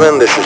Ladies and gentlemen,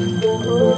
Enjoy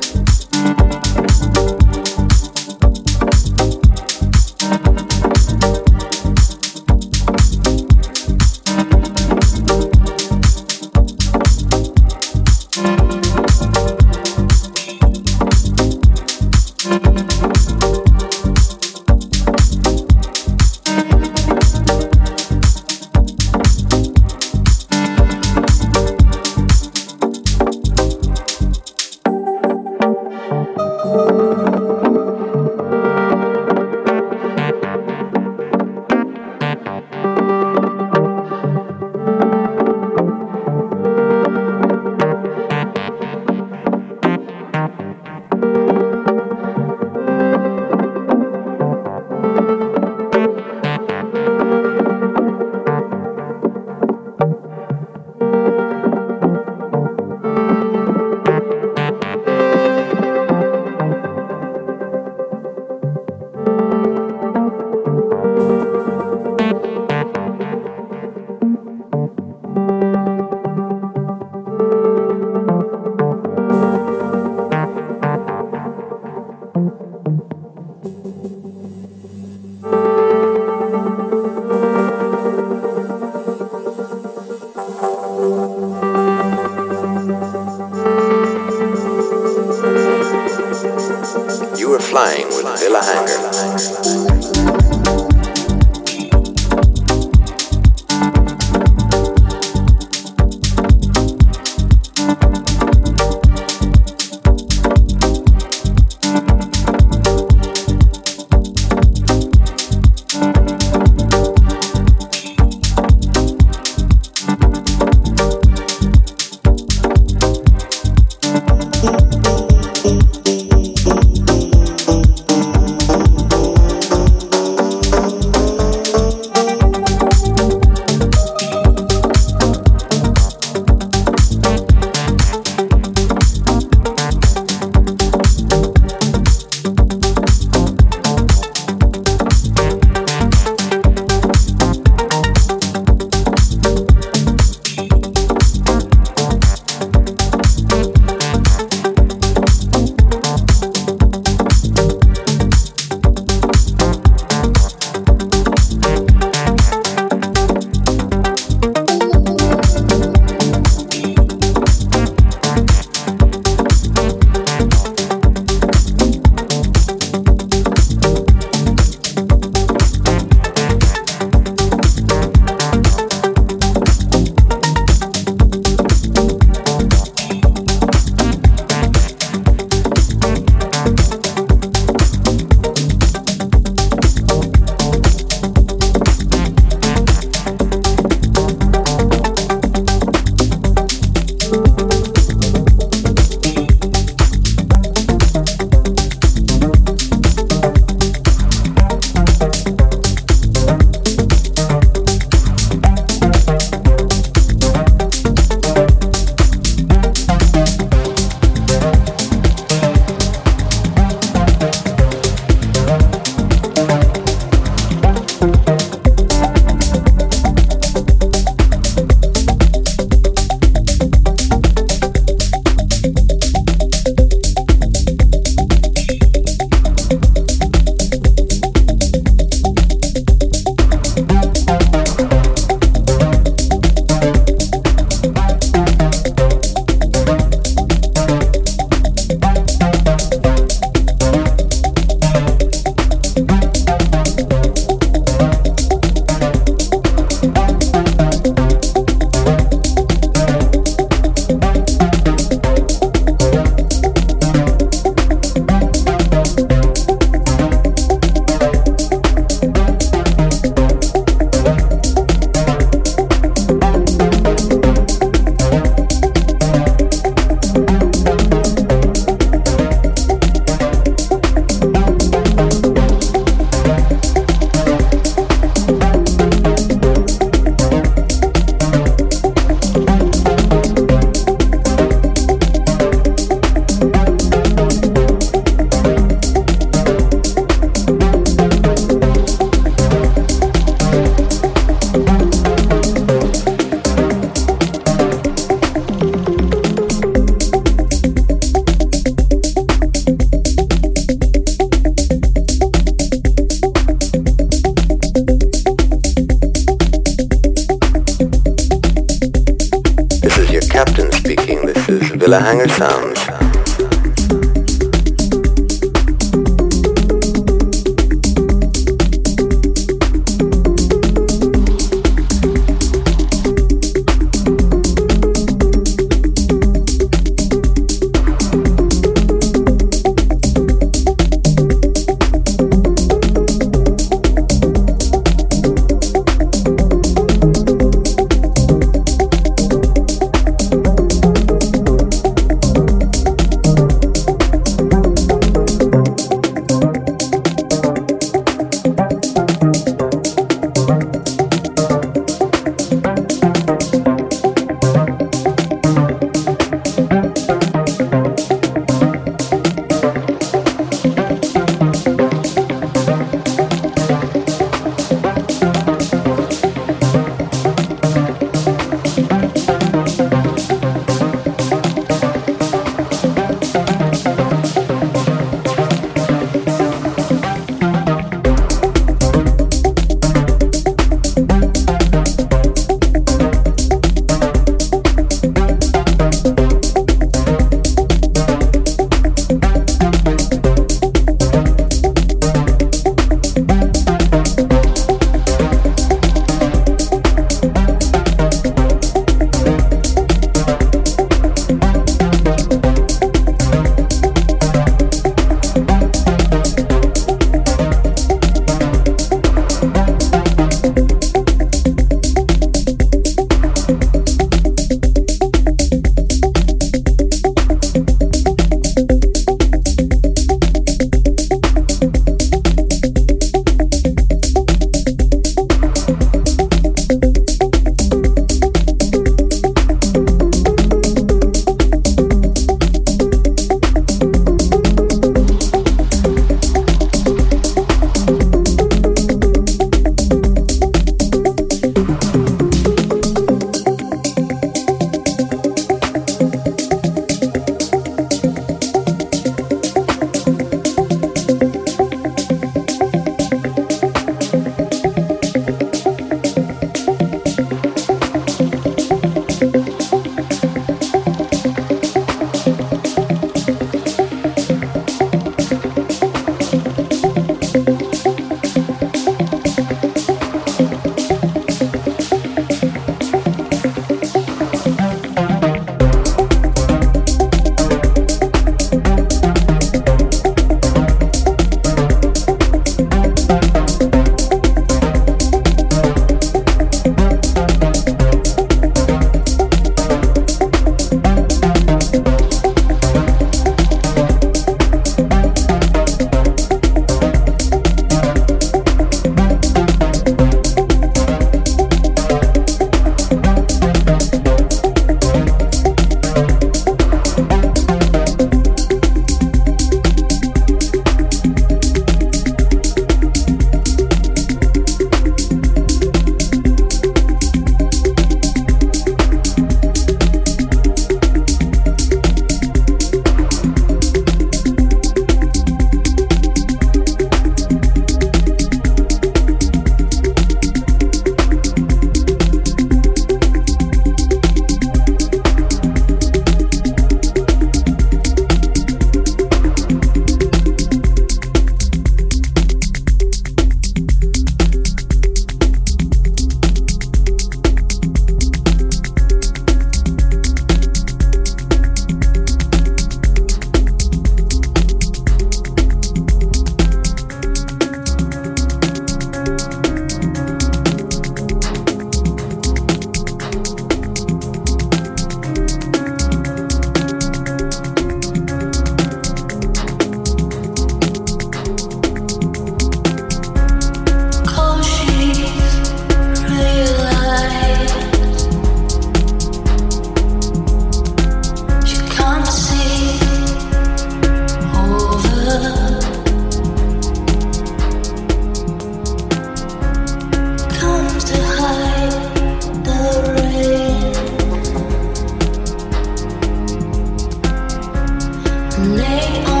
stay on